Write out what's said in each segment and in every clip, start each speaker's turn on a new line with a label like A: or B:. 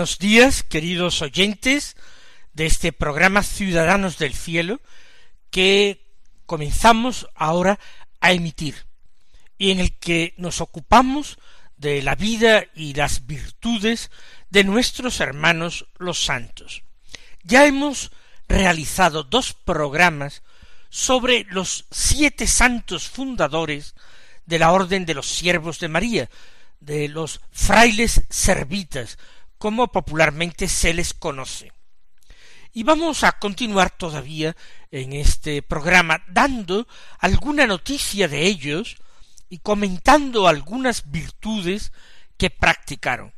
A: Buenos días, queridos oyentes de este programa Ciudadanos del Cielo, que comenzamos ahora a emitir, y en el que nos ocupamos de la vida y las virtudes de nuestros hermanos los santos. Ya hemos realizado dos programas sobre los siete santos fundadores de la Orden de los Siervos de María, de los frailes servitas, como popularmente se les conoce. Y vamos a continuar todavía en este programa dando alguna noticia de ellos y comentando algunas virtudes que practicaron.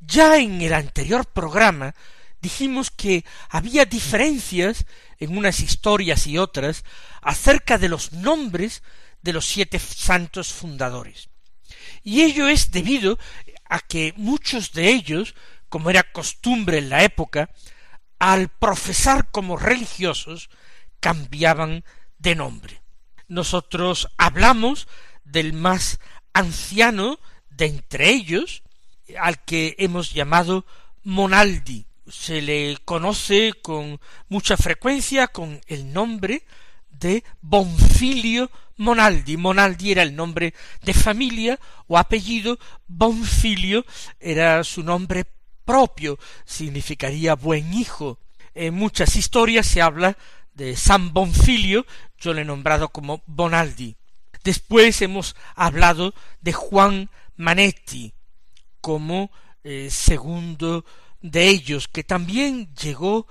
A: Ya en el anterior programa dijimos que había diferencias en unas historias y otras acerca de los nombres de los siete santos fundadores. Y ello es debido a que muchos de ellos, como era costumbre en la época, al profesar como religiosos, cambiaban de nombre. Nosotros hablamos del más anciano de entre ellos, al que hemos llamado Monaldi. Se le conoce con mucha frecuencia con el nombre de Bonfilio Monaldi. Monaldi era el nombre de familia o apellido, Bonfilio era su nombre propio, significaría buen hijo. En muchas historias se habla de San Bonfilio, yo le he nombrado como Bonaldi. Después hemos hablado de Juan Manetti como eh, segundo de ellos, que también llegó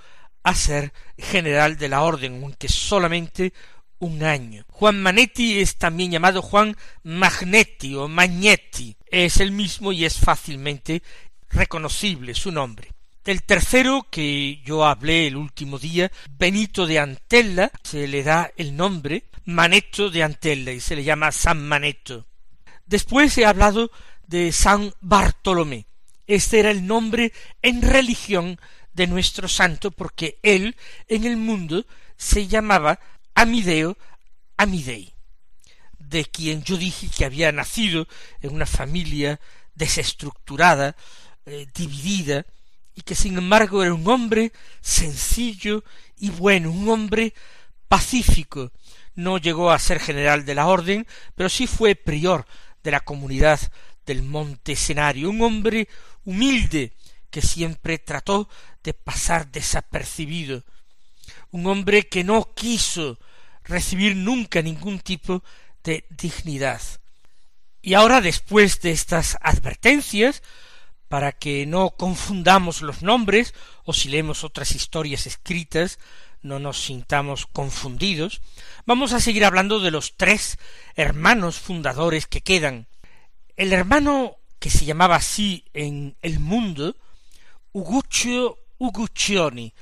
A: a ser general de la orden, aunque solamente un año. Juan Manetti es también llamado Juan Magnetti o Magnetti. Es el mismo y es fácilmente reconocible su nombre. Del tercero que yo hablé el último día, Benito de Antella, se le da el nombre Maneto de Antella y se le llama San Maneto. Después he hablado de San Bartolomé. Este era el nombre en religión de nuestro santo porque él en el mundo se llamaba Amideo Amidei, de quien yo dije que había nacido en una familia desestructurada, eh, dividida, y que sin embargo era un hombre sencillo y bueno, un hombre pacífico. No llegó a ser general de la orden, pero sí fue prior de la comunidad del Monte Escenario, un hombre humilde que siempre trató de pasar desapercibido, un hombre que no quiso recibir nunca ningún tipo de dignidad. Y ahora, después de estas advertencias, para que no confundamos los nombres, o si leemos otras historias escritas, no nos sintamos confundidos, vamos a seguir hablando de los tres hermanos fundadores que quedan. El hermano que se llamaba así en el mundo, Uguccio Uguccioni,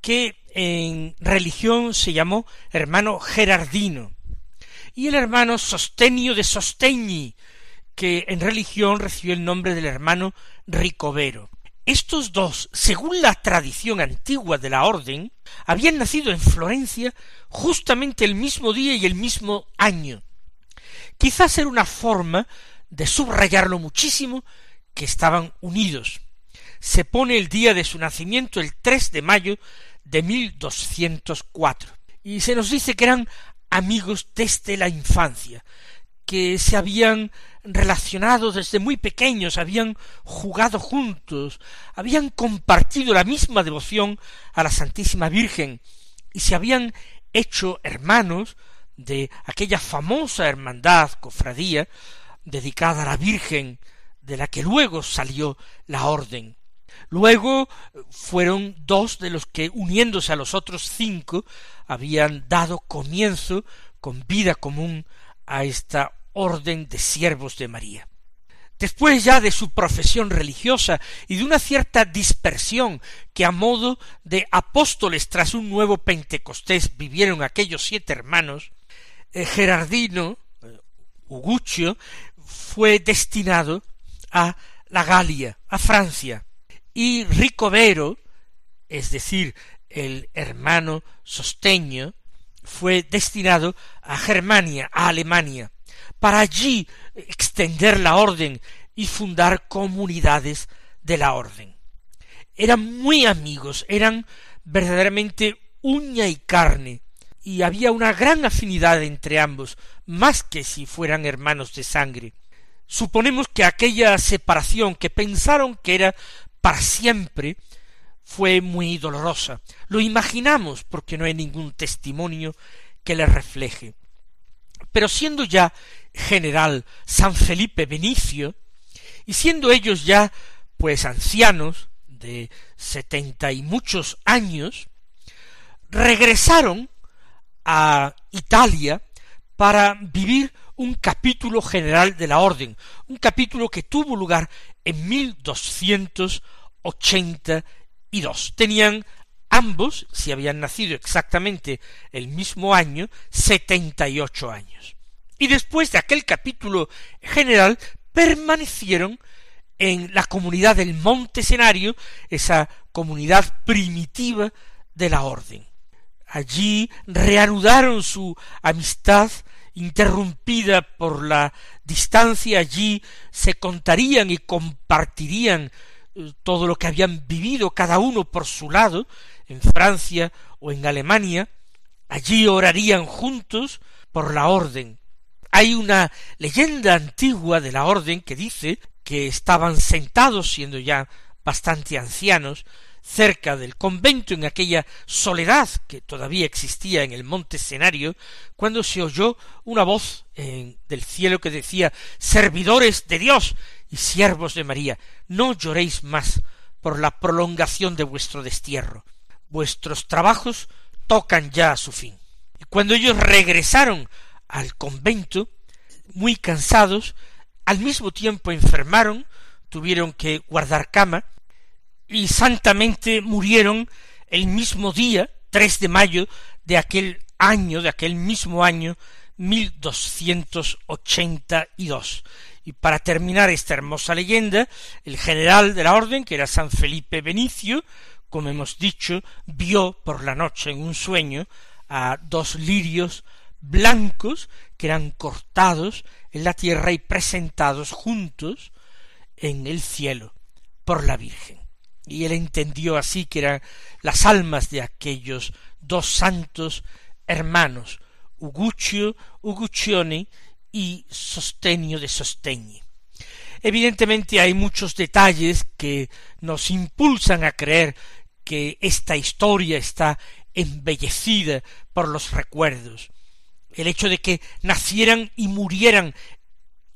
A: que en religión se llamó hermano Gerardino, y el hermano Sostenio de Sostegni, que en religión recibió el nombre del hermano Ricovero. Estos dos, según la tradición antigua de la orden, habían nacido en Florencia justamente el mismo día y el mismo año. Quizás era una forma de subrayarlo muchísimo que estaban unidos. Se pone el día de su nacimiento el 3 de mayo de 1204. Y se nos dice que eran amigos desde la infancia, que se habían relacionado desde muy pequeños, habían jugado juntos, habían compartido la misma devoción a la Santísima Virgen y se habían hecho hermanos de aquella famosa hermandad, cofradía, dedicada a la Virgen, de la que luego salió la orden. Luego fueron dos de los que, uniéndose a los otros cinco, habían dado comienzo con vida común a esta orden de siervos de María. Después ya de su profesión religiosa y de una cierta dispersión que a modo de apóstoles tras un nuevo Pentecostés vivieron aquellos siete hermanos, eh, Gerardino, eh, Uguccio, fue destinado a la Galia, a Francia, y Ricovero, es decir, el hermano sosteño, fue destinado a Germania, a Alemania, para allí extender la orden y fundar comunidades de la orden. Eran muy amigos, eran verdaderamente uña y carne, y había una gran afinidad entre ambos, más que si fueran hermanos de sangre. Suponemos que aquella separación que pensaron que era para siempre fue muy dolorosa. Lo imaginamos porque no hay ningún testimonio que le refleje. Pero siendo ya general San Felipe Benicio, y siendo ellos ya pues ancianos de setenta y muchos años, regresaron a Italia para vivir un capítulo general de la orden, un capítulo que tuvo lugar en mil doscientos ochenta y dos. Tenían ambos, si habían nacido exactamente el mismo año, setenta y ocho años. Y después de aquel capítulo general permanecieron en la comunidad del Monte Escenario, esa comunidad primitiva de la orden. Allí reanudaron su amistad interrumpida por la distancia, allí se contarían y compartirían eh, todo lo que habían vivido cada uno por su lado, en Francia o en Alemania, allí orarían juntos por la orden. Hay una leyenda antigua de la orden que dice que estaban sentados, siendo ya bastante ancianos, cerca del convento en aquella soledad que todavía existía en el monte escenario, cuando se oyó una voz del cielo que decía servidores de Dios y siervos de María, no lloréis más por la prolongación de vuestro destierro. Vuestros trabajos tocan ya a su fin. Y cuando ellos regresaron al convento, muy cansados, al mismo tiempo enfermaron, tuvieron que guardar cama, y santamente murieron el mismo día, 3 de mayo de aquel año, de aquel mismo año, mil doscientos ochenta y dos. Y para terminar esta hermosa leyenda, el general de la orden, que era San Felipe Benicio, como hemos dicho, vio por la noche en un sueño a dos lirios blancos que eran cortados en la tierra y presentados juntos en el cielo por la Virgen y él entendió así que eran las almas de aquellos dos santos hermanos, Uguccio, Uguccione y Sostenio de Sostegni. Evidentemente hay muchos detalles que nos impulsan a creer que esta historia está embellecida por los recuerdos. El hecho de que nacieran y murieran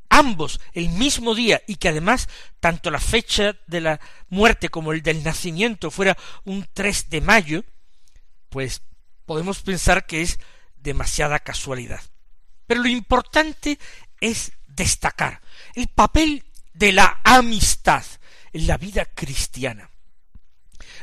A: ambos el mismo día y que además tanto la fecha de la muerte como el del nacimiento fuera un 3 de mayo, pues podemos pensar que es demasiada casualidad. Pero lo importante es destacar el papel de la amistad en la vida cristiana.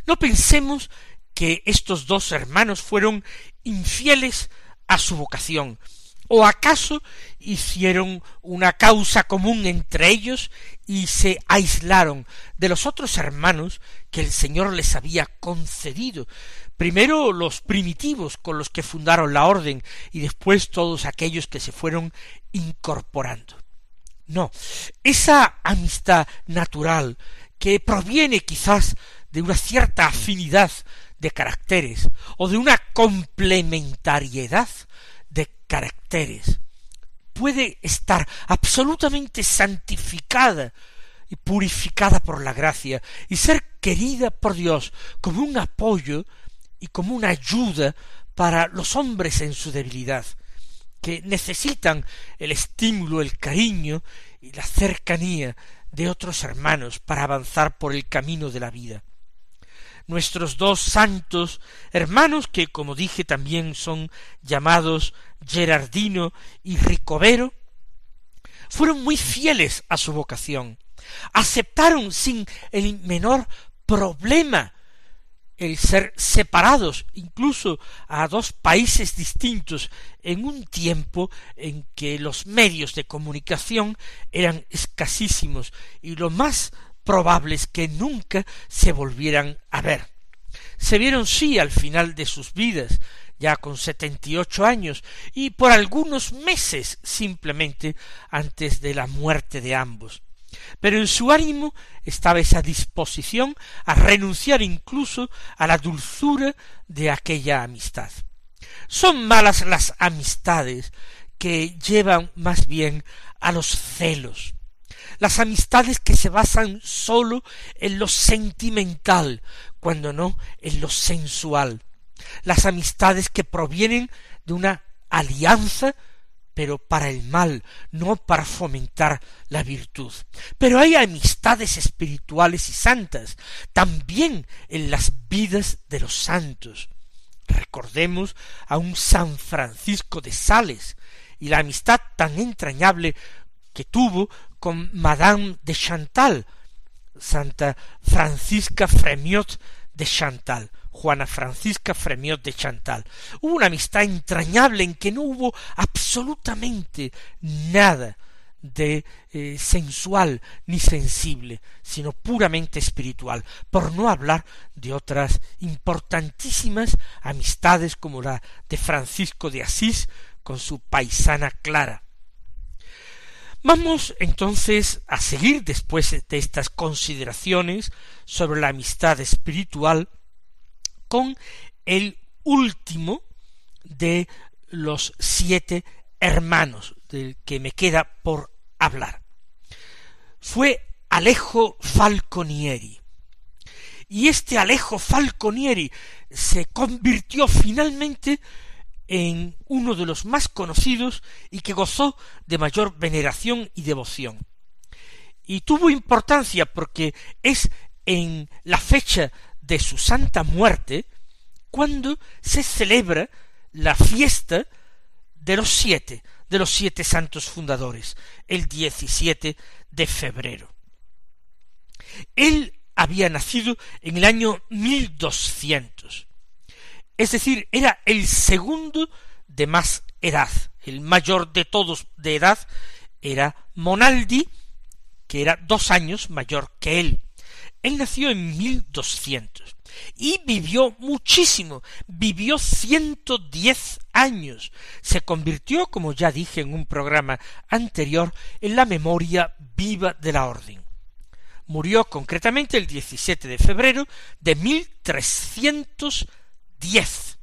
A: No pensemos que estos dos hermanos fueron infieles a su vocación, ¿O acaso hicieron una causa común entre ellos y se aislaron de los otros hermanos que el Señor les había concedido? Primero los primitivos con los que fundaron la orden y después todos aquellos que se fueron incorporando. No, esa amistad natural que proviene quizás de una cierta afinidad de caracteres o de una complementariedad de caracteres puede estar absolutamente santificada y purificada por la gracia y ser querida por Dios como un apoyo y como una ayuda para los hombres en su debilidad, que necesitan el estímulo, el cariño y la cercanía de otros hermanos para avanzar por el camino de la vida. Nuestros dos santos hermanos, que como dije también son llamados Gerardino y Ricovero, fueron muy fieles a su vocación, aceptaron sin el menor problema el ser separados incluso a dos países distintos en un tiempo en que los medios de comunicación eran escasísimos. Y lo más probable es que nunca se volvieran a ver. Se vieron sí al final de sus vidas, ya con setenta y ocho años, y por algunos meses simplemente antes de la muerte de ambos. Pero en su ánimo estaba esa disposición a renunciar incluso a la dulzura de aquella amistad. Son malas las amistades que llevan más bien a los celos, las amistades que se basan sólo en lo sentimental, cuando no en lo sensual, las amistades que provienen de una alianza pero para el mal, no para fomentar la virtud. Pero hay amistades espirituales y santas, también en las vidas de los santos. Recordemos a un San Francisco de Sales y la amistad tan entrañable que tuvo con Madame de Chantal, Santa Francisca Fremiot de Chantal, Juana Francisca Fremiot de Chantal. Hubo una amistad entrañable en que no hubo absolutamente nada de eh, sensual ni sensible, sino puramente espiritual, por no hablar de otras importantísimas amistades como la de Francisco de Asís con su paisana Clara. Vamos entonces a seguir después de estas consideraciones sobre la amistad espiritual con el último de los siete hermanos del que me queda por hablar. Fue Alejo Falconieri. Y este Alejo Falconieri se convirtió finalmente en uno de los más conocidos y que gozó de mayor veneración y devoción. Y tuvo importancia porque es en la fecha de su santa muerte cuando se celebra la fiesta de los siete, de los siete santos fundadores, el 17 de febrero. Él había nacido en el año 1200, es decir, era el segundo de más edad, el mayor de todos de edad era Monaldi, que era dos años mayor que él. Él nació en 1200 y vivió muchísimo, vivió ciento diez años. Se convirtió, como ya dije en un programa anterior, en la memoria viva de la orden. Murió concretamente el 17 de febrero de 1310.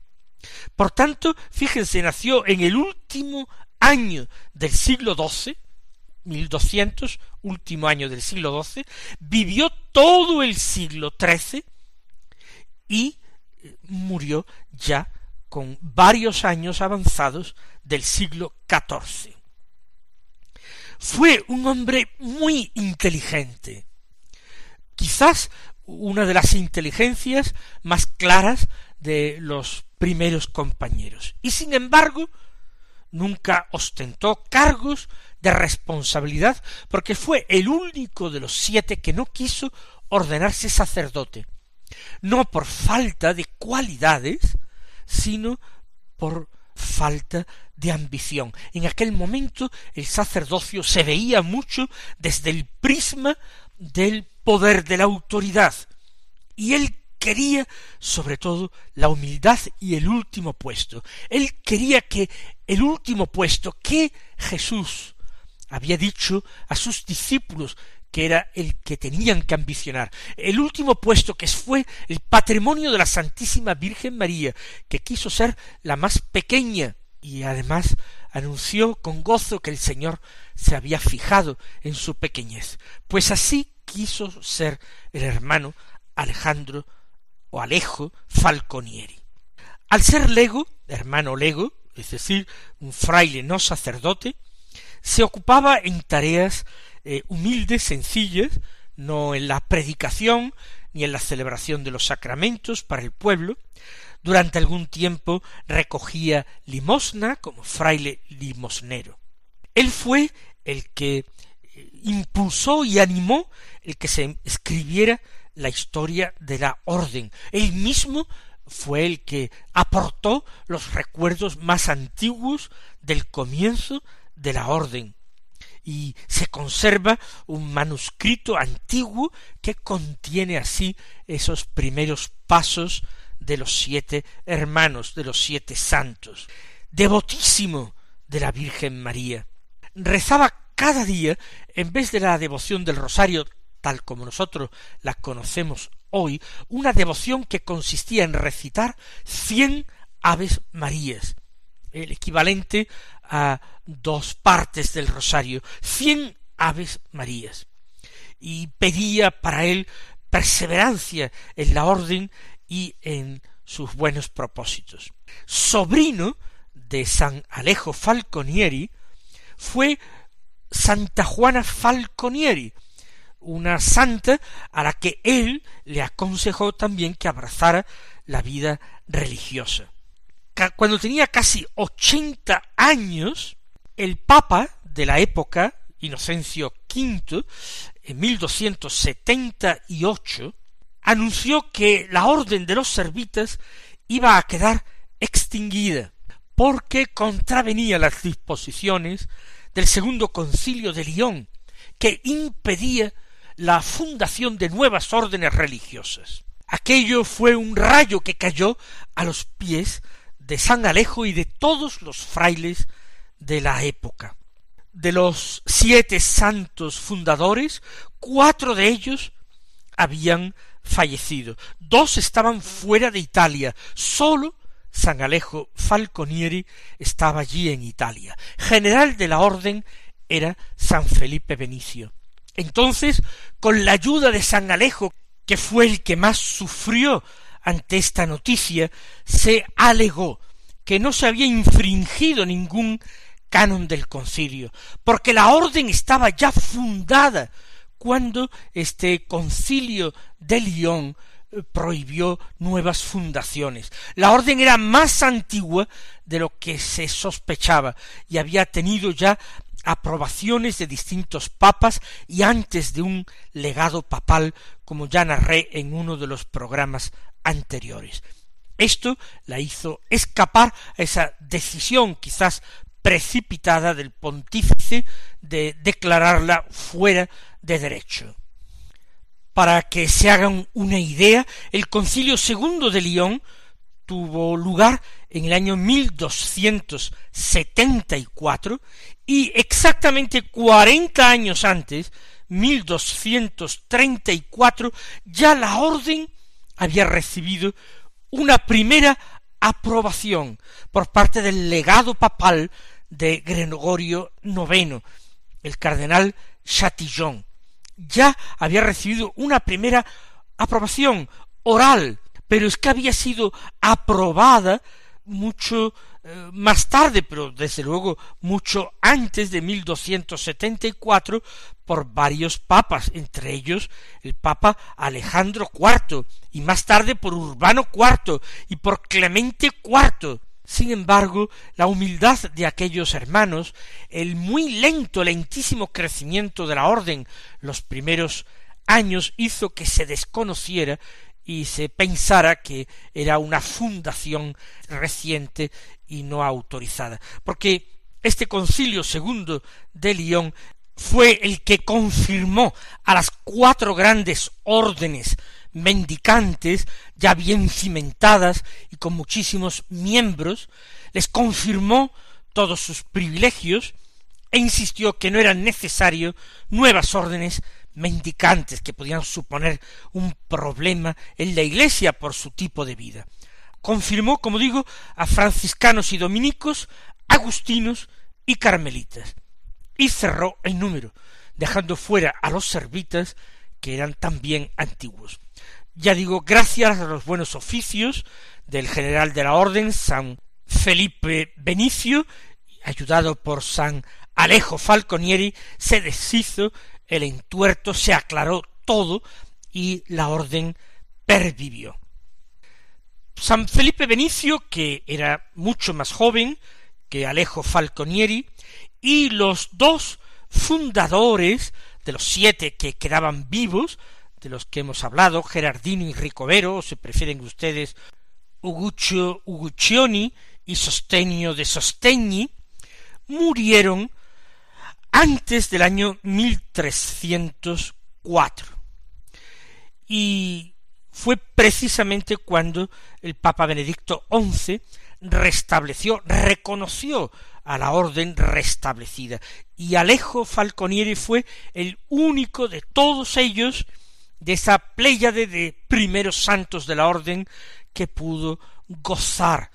A: Por tanto, fíjense, nació en el último año del siglo XII, 1200, último año del siglo XII, vivió todo el siglo XIII y eh, murió ya con varios años avanzados del siglo XIV. Fue un hombre muy inteligente, quizás una de las inteligencias más claras de los primeros compañeros, y sin embargo nunca ostentó cargos de responsabilidad, porque fue el único de los siete que no quiso ordenarse sacerdote, no por falta de cualidades, sino por falta de ambición. En aquel momento el sacerdocio se veía mucho desde el prisma del poder de la autoridad, y él quería sobre todo la humildad y el último puesto. Él quería que el último puesto que Jesús había dicho a sus discípulos que era el que tenían que ambicionar, el último puesto que fue el patrimonio de la Santísima Virgen María, que quiso ser la más pequeña y además anunció con gozo que el Señor se había fijado en su pequeñez. Pues así quiso ser el hermano Alejandro o Alejo Falconieri. Al ser lego, hermano lego, es decir, un fraile no sacerdote, se ocupaba en tareas eh, humildes, sencillas, no en la predicación ni en la celebración de los sacramentos para el pueblo. Durante algún tiempo recogía limosna como fraile limosnero. Él fue el que eh, impulsó y animó el que se escribiera la historia de la orden. Él mismo fue el que aportó los recuerdos más antiguos del comienzo de la orden. Y se conserva un manuscrito antiguo que contiene así esos primeros pasos de los siete hermanos, de los siete santos. Devotísimo de la Virgen María. Rezaba cada día, en vez de la devoción del rosario tal como nosotros la conocemos hoy, una devoción que consistía en recitar cien Aves Marías, el equivalente a dos partes del rosario, cien Aves Marías, y pedía para él perseverancia en la orden y en sus buenos propósitos. Sobrino de San Alejo Falconieri fue Santa Juana Falconieri, una santa a la que él le aconsejó también que abrazara la vida religiosa. Cuando tenía casi ochenta años, el Papa de la época, Inocencio V, en 1278, anunció que la orden de los servitas iba a quedar extinguida, porque contravenía las disposiciones del segundo concilio de Lyon, que impedía la fundación de nuevas órdenes religiosas. Aquello fue un rayo que cayó a los pies de San Alejo y de todos los frailes de la época. De los siete santos fundadores, cuatro de ellos habían fallecido, dos estaban fuera de Italia, sólo San Alejo Falconieri estaba allí en Italia. General de la orden era San Felipe Benicio. Entonces, con la ayuda de San Alejo, que fue el que más sufrió ante esta noticia, se alegó que no se había infringido ningún canon del concilio, porque la orden estaba ya fundada cuando este concilio de Lyon eh, prohibió nuevas fundaciones. La orden era más antigua de lo que se sospechaba y había tenido ya aprobaciones de distintos papas y antes de un legado papal, como ya narré en uno de los programas anteriores. Esto la hizo escapar a esa decisión quizás precipitada del pontífice de declararla fuera de derecho. Para que se hagan una idea, el concilio segundo de Lyon tuvo lugar en el año 1274 y exactamente cuarenta años antes, 1234, ya la orden había recibido una primera aprobación por parte del legado papal de Gregorio IX, el cardenal Chatillon. Ya había recibido una primera aprobación oral pero es que había sido aprobada mucho eh, más tarde, pero desde luego mucho antes de 1274 por varios papas, entre ellos el Papa Alejandro IV, y más tarde por Urbano IV y por Clemente IV. Sin embargo, la humildad de aquellos hermanos, el muy lento, lentísimo crecimiento de la orden los primeros años hizo que se desconociera y se pensara que era una fundación reciente y no autorizada. Porque este concilio segundo de Lyon fue el que confirmó a las cuatro grandes órdenes mendicantes ya bien cimentadas y con muchísimos miembros, les confirmó todos sus privilegios e insistió que no eran necesarios nuevas órdenes mendicantes que podían suponer un problema en la Iglesia por su tipo de vida. Confirmó, como digo, a franciscanos y dominicos, agustinos y carmelitas, y cerró el número, dejando fuera a los servitas, que eran también antiguos. Ya digo, gracias a los buenos oficios del general de la orden, San Felipe Benicio, ayudado por San Alejo Falconieri, se deshizo el entuerto, se aclaró todo y la orden pervivió. San Felipe Benicio, que era mucho más joven que Alejo Falconieri, y los dos fundadores de los siete que quedaban vivos, de los que hemos hablado, Gerardino y Ricovero, o se prefieren ustedes Uguccio Uguccioni y Sostenio de Sostegni, murieron antes del año 1304. Y fue precisamente cuando el Papa Benedicto XI restableció, reconoció a la orden restablecida. Y Alejo Falconieri fue el único de todos ellos, de esa pléyade de primeros santos de la orden, que pudo gozar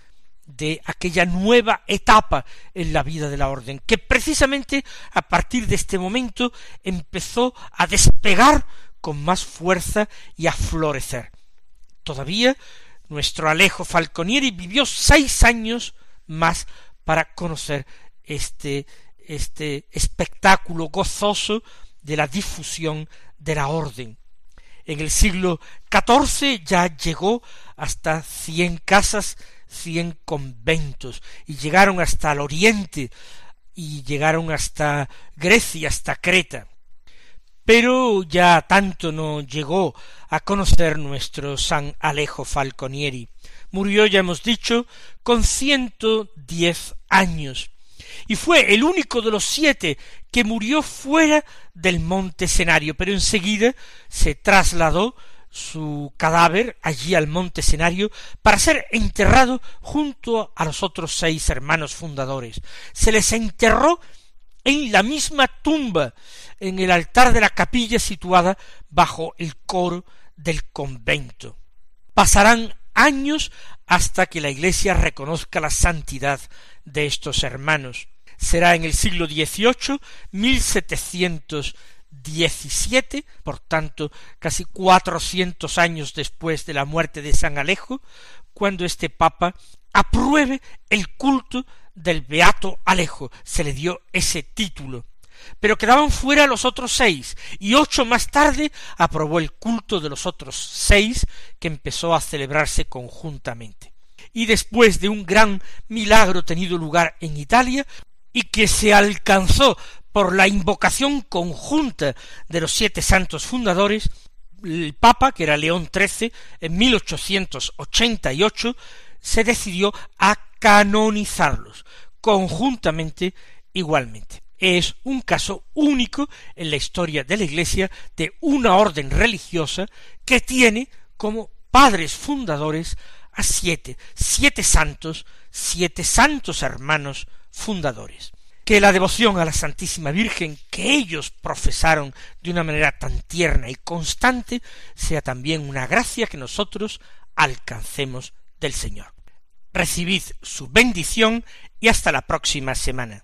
A: de aquella nueva etapa en la vida de la orden, que precisamente a partir de este momento empezó a despegar con más fuerza y a florecer. Todavía nuestro Alejo Falconieri vivió seis años más para conocer este, este espectáculo gozoso de la difusión de la orden. En el siglo XIV ya llegó hasta cien casas cien conventos y llegaron hasta el oriente y llegaron hasta Grecia, hasta Creta. Pero ya tanto no llegó a conocer nuestro San Alejo Falconieri. Murió, ya hemos dicho, con ciento diez años, y fue el único de los siete que murió fuera del monte escenario, pero enseguida se trasladó su cadáver allí al monte Senario para ser enterrado junto a los otros seis hermanos fundadores. Se les enterró en la misma tumba, en el altar de la capilla situada bajo el coro del convento. Pasarán años hasta que la Iglesia reconozca la santidad de estos hermanos. Será en el siglo XVIII, 1700 XVII, por tanto casi cuatrocientos años después de la muerte de San Alejo, cuando este Papa apruebe el culto del Beato Alejo, se le dio ese título. Pero quedaban fuera los otros seis, y ocho más tarde aprobó el culto de los otros seis, que empezó a celebrarse conjuntamente. Y después de un gran milagro tenido lugar en Italia, y que se alcanzó por la invocación conjunta de los siete santos fundadores, el Papa, que era León XIII, en 1888, se decidió a canonizarlos conjuntamente igualmente. Es un caso único en la historia de la Iglesia de una orden religiosa que tiene como padres fundadores a siete, siete santos, siete santos hermanos fundadores que la devoción a la Santísima Virgen que ellos profesaron de una manera tan tierna y constante sea también una gracia que nosotros alcancemos del Señor. Recibid su bendición y hasta la próxima semana.